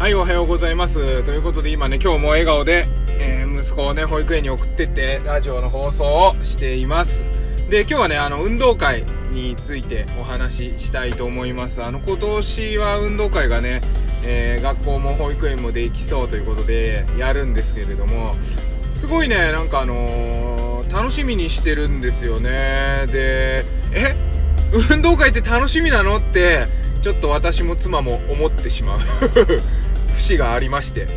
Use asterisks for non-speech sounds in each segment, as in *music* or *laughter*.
はい、おはようございます。ということで今ね、今日も笑顔で、えー息子をね、保育園に送ってって、ラジオの放送をしています。で、今日はね、あの、運動会についてお話ししたいと思います。あの、今年は運動会がね、えー学校も保育園もできそうということで、やるんですけれども、すごいね、なんかあのー楽しみにしてるんですよね。で、え？運動会って楽しみなの？って、ちょっと私も妻も思ってしまう節がありまして。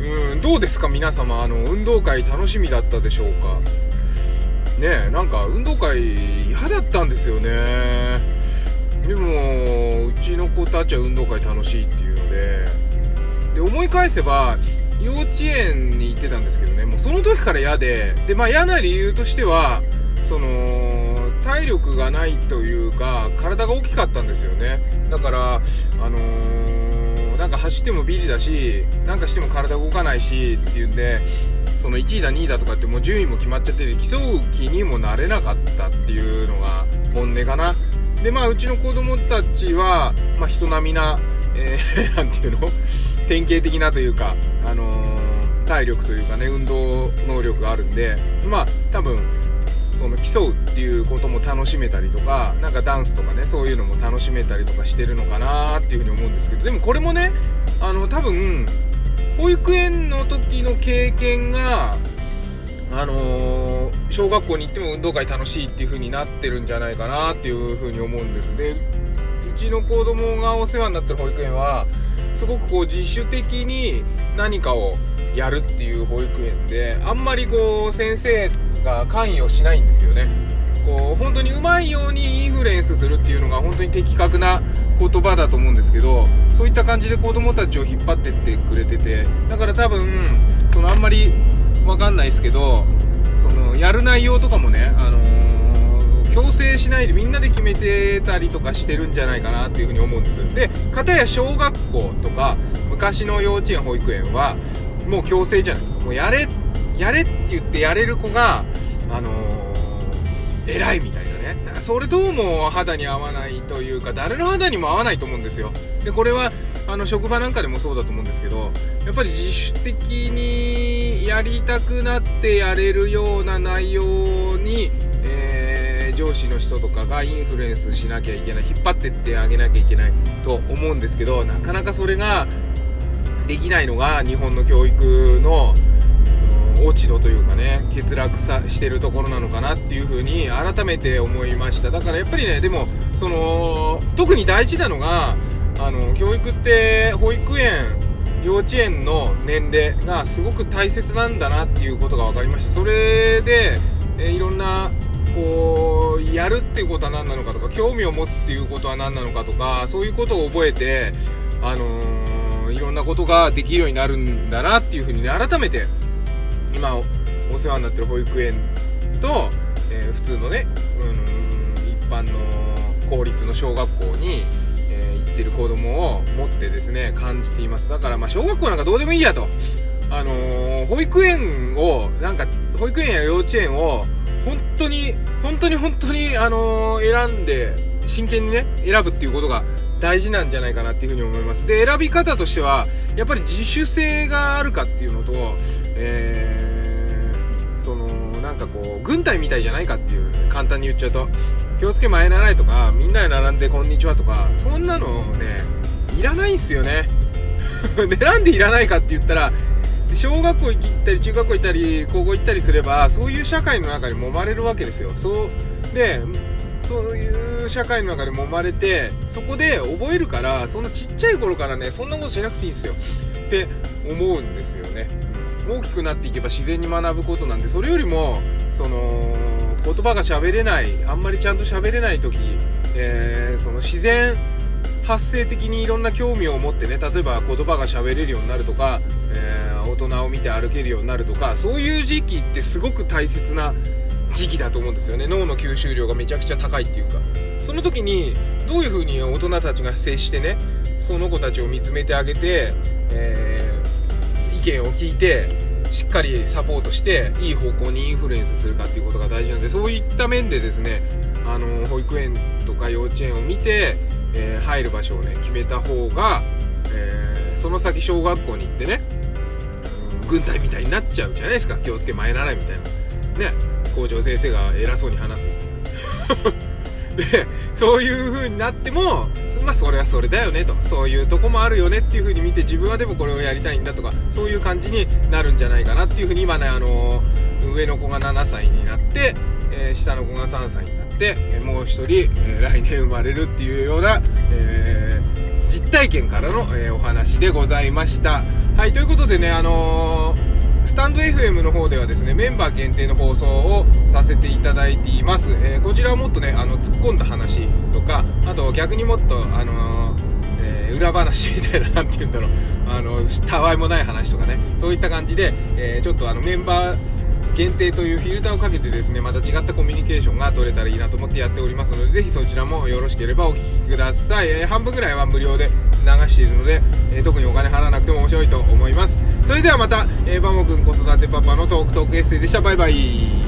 うん、どうですか？皆様、あの、運動会楽しみだったでしょうか？ねえ、なんか運動会嫌だったんですよね。でも、うちの子たちは運動会楽しいっていうので、で、思い返せば、幼稚園に行ってたんですけどね、もうその時から嫌で、で、まあ嫌な理由としては、その、体力がないというか、体が大きかったんですよね。だから、あのーなんか走ってもビリだし、なんかしても体動かないしっていうんで、その1位だ2位だとかってもう順位も決まっちゃってて、競う気にもなれなかったっていうのが本音かな。で、まあうちの子供たちは、まあ人並みな、えー *laughs* なんていうの？典型的なというか、あのー体力というかね、運動能力があるんで、まあ多分、その競うっていうことも楽しめたりとか、なんかダンスとかね、そういうのも楽しめたりとかしてるのかなっていうふうに思うんですけど、でもこれもね、あの、多分、保育園の時の経験が、あのー小学校に行っても運動会楽しいっていう風になってるんじゃないかなっていう風に思うんです。で、うちの子供がお世話になってる保育園は、すごくこう自主的に何かをやるっていう保育園で、あんまりこう先生が関与しないんですよね。こう本当にうまいようにインフルエンスするっていうのが本当に的確な言葉だと思うんですけどそういった感じで子供たちを引っ張ってってくれててだから多分そのあんまりわかんないですけどそのやる内容とかもね、あのー強制しないでみんなで決めてたりとかしてるんじゃないかなっていうふうに思うんですで片や小学校とか昔の幼稚園保育園はもう強制じゃないですかもうやれやれって言ってやれる子があのー偉いみたいなね。それどうも肌に合わないというか、誰の肌にも合わないと思うんですよ。で、これは、あの、職場なんかでもそうだと思うんですけど、やっぱり自主的にやりたくなってやれるような内容に、えー、上司の人とかがインフルエンスしなきゃいけない、引っ張ってってあげなきゃいけないと思うんですけど、なかなかそれができないのが日本の教育の、落ち度というかね欠落さしてるところなのかなっていうふうに改めて思いました。だからやっぱりねでもその特に大事なのがあの教育って保育園幼稚園の年齢がすごく大切なんだなっていうことが分かりました。それで、えいろんなこうやるっていうことは何なのかとか興味を持つっていうことは何なのかとかそういうことを覚えてあのーいろんなことができるようになるんだなっていうふうにね改めて今お世話になってる保育園と、えー普通のね、うん、一般の公立の小学校に、えー行ってる子供を持ってですね感じています。だからまあ小学校なんかどうでもいいやと。あのー保育園をなんか保育園や幼稚園を本当に本当に本当にあのー選んで真剣にね選ぶっていうことが大事なんじゃないかなっていうふうに思います。で選び方としてはやっぱり自主性があるかっていうのとえー、こう軍隊みたいじゃないかっていう簡単に言っちゃうと気をつけ前ならいとかみんなで並んでこんにちはとかそんなのねいらないんすよね。*laughs* でなんでいらないかって言ったら小学校行ったり中学校行ったり高校行ったりすればそういう社会の中に揉まれるわけですよ。そうでそういう社会の中で揉まれてそこで覚えるからそんなちっちゃい頃からねそんなことしなくていいんですよ。って思うんですよね。大きくなっていけば自然に学ぶことなんでそれよりもその言葉が喋れないあんまりちゃんと喋れない時、えーその自然発生的にいろんな興味を持ってね例えば言葉が喋れるようになるとか、えー大人を見て歩けるようになるとかそういう時期ってすごく大切な時期だと思うんですよね。脳の吸収量がめちゃくちゃ高いっていうか。その時にどういう風に大人たちが接してねその子たちを見つめてあげて、えー意見を聞いてしっかりサポートしていい方向にインフルエンスするかっていうことが大事なんでそういった面でですねあの保育園とか幼稚園を見て、えー入る場所をね決めた方が、えーその先小学校に行ってね、軍隊みたいになっちゃうじゃないですか。気をつけ前習いみたいな。ね。校長先生が偉そうに話すみたいな。*laughs* で、そういう風になっても、まあそれはそれだよねと。そういうとこもあるよねっていう風に見て、自分はでもこれをやりたいんだとか、そういう感じになるんじゃないかなっていう風に今ね、あの、上の子が7歳になって、えー、下の子が3歳になって、えもう一人、え来年生まれるっていうような、え実体験からの、えお話でございました。はい、ということでね、あのータンド FM の方ではですね、メンバー限定の放送をさせていただいています。えー、こちらはもっとね、あの、突っ込んだ話とか、あと逆にもっと、あのー、えー、裏話みたいな、なんて言うんだろう、あの、たわいもない話とかね、そういった感じで、えちょっとあの、メンバー、限定というフィルターをかけてですねまた違ったコミュニケーションが取れたらいいなと思ってやっておりますのでぜひそちらもよろしければお聴きください、えー、半分ぐらいは無料で流しているので、えー、特にお金払わなくても面白いと思います。それではまた、えー、バモくん子育てパパのトークトークエッセイでした。バイバイ。